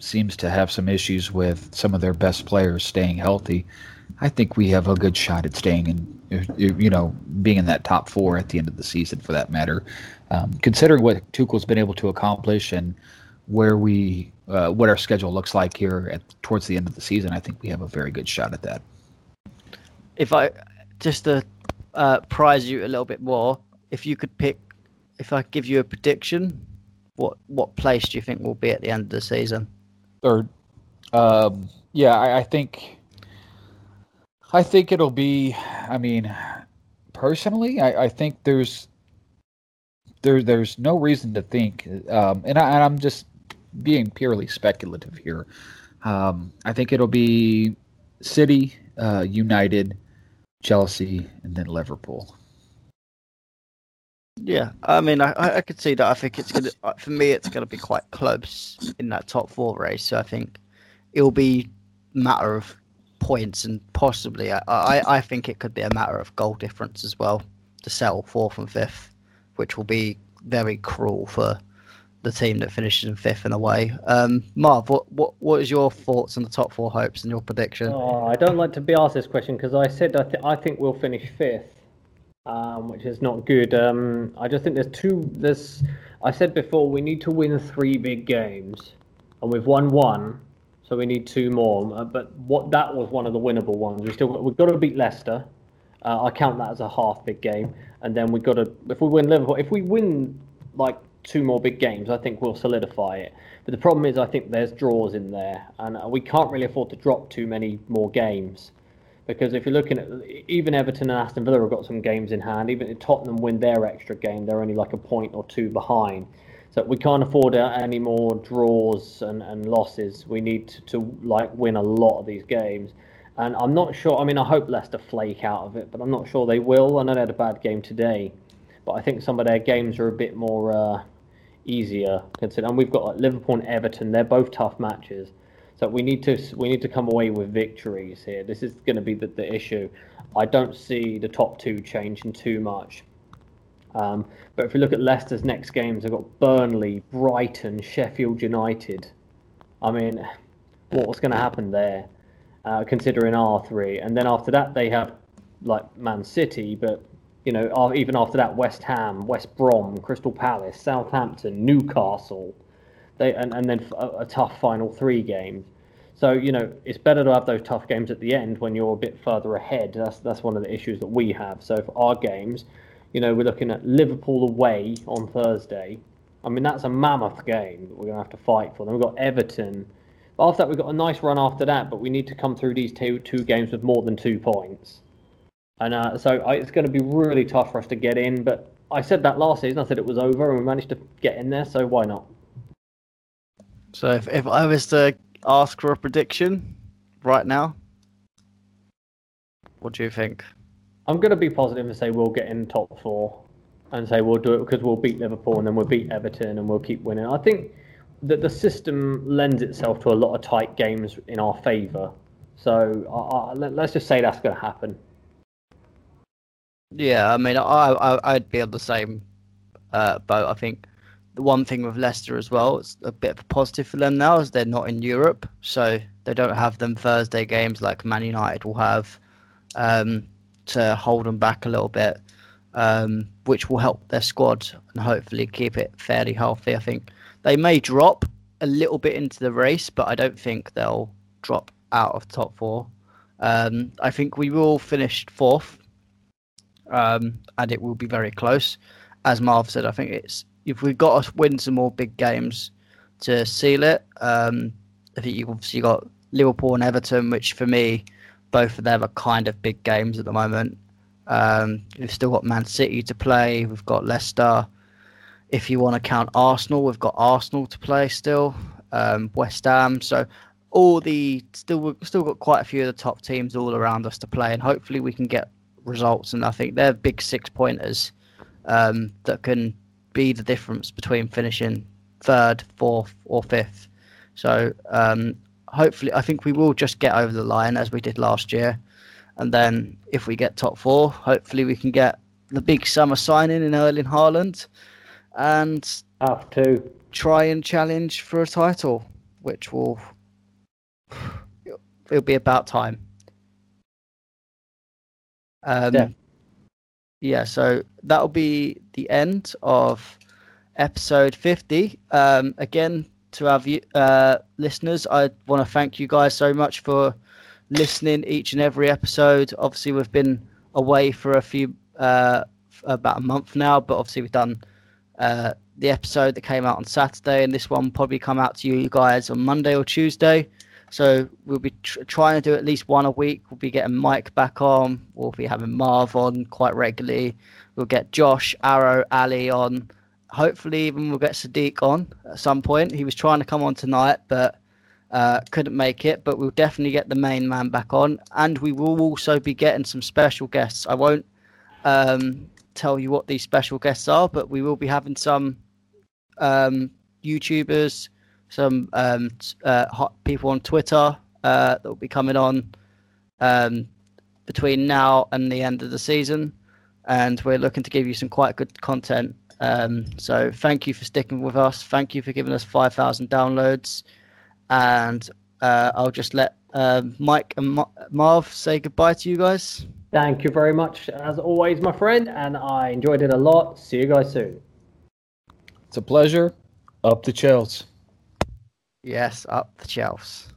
seems to have some issues with some of their best players staying healthy, I think we have a good shot at staying in, you know, being in that top four at the end of the season, for that matter. Um, considering what Tuchel's been able to accomplish and where we, uh, what our schedule looks like here at towards the end of the season, I think we have a very good shot at that. If I just to uh, prize you a little bit more, if you could pick if I give you a prediction, what what place do you think we'll be at the end of the season? Third. Um, yeah, I, I think. I think it'll be. I mean, personally, I, I think there's there there's no reason to think, um, and, I, I'm just being purely speculative here. Um, I think it'll be City, uh, United, Chelsea, and then Liverpool. Yeah, I mean, I, I could see that. I think it's gonna uh, for me, it's gonna be quite close in that top four race. So I think it'll be matter of points and possibly, I, I, I think it could be a matter of goal difference as well to settle fourth and fifth, which will be very cruel for the team that finishes in fifth in a way. Um, Marv, what, what what is your thoughts on the top four hopes and your prediction? Oh, I don't like to be asked this question because I said I, th- I think we'll finish fifth um, which is not good. Um, I just think there's two. There's I said before we need to win three big games, and we've won one, so we need two more. Uh, but what that was one of the winnable ones. We still we've got to beat Leicester. Uh, I count that as a half big game, and then we've got to if we win Liverpool, if we win like two more big games, I think we'll solidify it. But the problem is, I think there's draws in there, and uh, we can't really afford to drop too many more games because if you're looking at even Everton and Aston Villa have got some games in hand. Even if Tottenham win their extra game, they're only like a point or two behind. So we can't afford any more draws and, and losses. We need to, to like win a lot of these games. And I'm not sure. I mean, I hope Leicester flake out of it, but I'm not sure they will. I know they had a bad game today, but I think some of their games are a bit more uh, easier. And we've got like Liverpool and Everton. They're both tough matches. So we need to we need to come away with victories here. This is going to be the, the issue. I don't see the top two changing too much. Um, but if we look at Leicester's next games, they've got Burnley, Brighton, Sheffield United. I mean, what's going to happen there? Uh, considering R three, and then after that they have like Man City, but you know even after that West Ham, West Brom, Crystal Palace, Southampton, Newcastle they and, and then a, a tough final three games. So you know it's better to have those tough games at the end when you're a bit further ahead. That's that's one of the issues that we have. So for our games, you know we're looking at Liverpool away on Thursday. I mean that's a mammoth game that we're going to have to fight for. Then we've got Everton. But after that we've got a nice run after that, but we need to come through these two two games with more than two points. And uh, so I, it's going to be really tough for us to get in. But I said that last season. I said it was over, and we managed to get in there. So why not? So if, if I was to ask for a prediction right now, what do you think? I'm going to be positive and say we'll get in top four and say we'll do it because we'll beat Liverpool and then we'll beat Everton and we'll keep winning. I think that the system lends itself to a lot of tight games in our favour. So uh, let's just say that's going to happen. Yeah, I mean, I, I I'd be on the same uh, boat. I think the one thing with Leicester as well, it's a bit of a positive for them now, is they're not in Europe, so they don't have them Thursday games like Man United will have um, to hold them back a little bit, um, which will help their squad and hopefully keep it fairly healthy. I think they may drop a little bit into the race, but I don't think they'll drop out of top four. Um, I think we will finish fourth, um, and it will be very close. As Marv said, I think it's if we've got to win some more big games to seal it. Um, I think you've obviously got Liverpool and Everton, which for me, both of them are kind of big games at the moment. Um, we've still got Man City to play. We've got Leicester. If you want to count Arsenal, we've got Arsenal to play still. Um, West Ham. So all the still still got quite a few of the top teams all around us to play, and hopefully we can get results. And I think they're big six pointers um, that can be the difference between finishing third, fourth, or fifth. So um, hopefully, I think we will just get over the line as we did last year, and then if we get top four, hopefully we can get the big summer signing in Erling Haaland, and have to try and challenge for a title, which will it'll be about time. Um, yeah so that'll be the end of episode 50. Um, again, to our view, uh, listeners, I want to thank you guys so much for listening each and every episode. Obviously, we've been away for a few, uh, about a month now, but obviously, we've done uh, the episode that came out on Saturday, and this one will probably come out to you guys on Monday or Tuesday. So we'll be tr- trying to do at least one a week. We'll be getting Mike back on. We'll be having Marv on quite regularly. We'll get Josh, Arrow, Ali on. Hopefully, even we'll get Sadiq on at some point. He was trying to come on tonight, but uh, couldn't make it. But we'll definitely get the main man back on, and we will also be getting some special guests. I won't um, tell you what these special guests are, but we will be having some um, YouTubers, some um, uh, hot people on Twitter uh, that will be coming on um, between now and the end of the season. And we're looking to give you some quite good content. Um, so thank you for sticking with us. Thank you for giving us 5,000 downloads. And uh, I'll just let um, Mike and Ma- Marv say goodbye to you guys. Thank you very much, as always, my friend, and I enjoyed it a lot. See you guys soon. It's a pleasure. Up the Chels. Yes, up the Chels.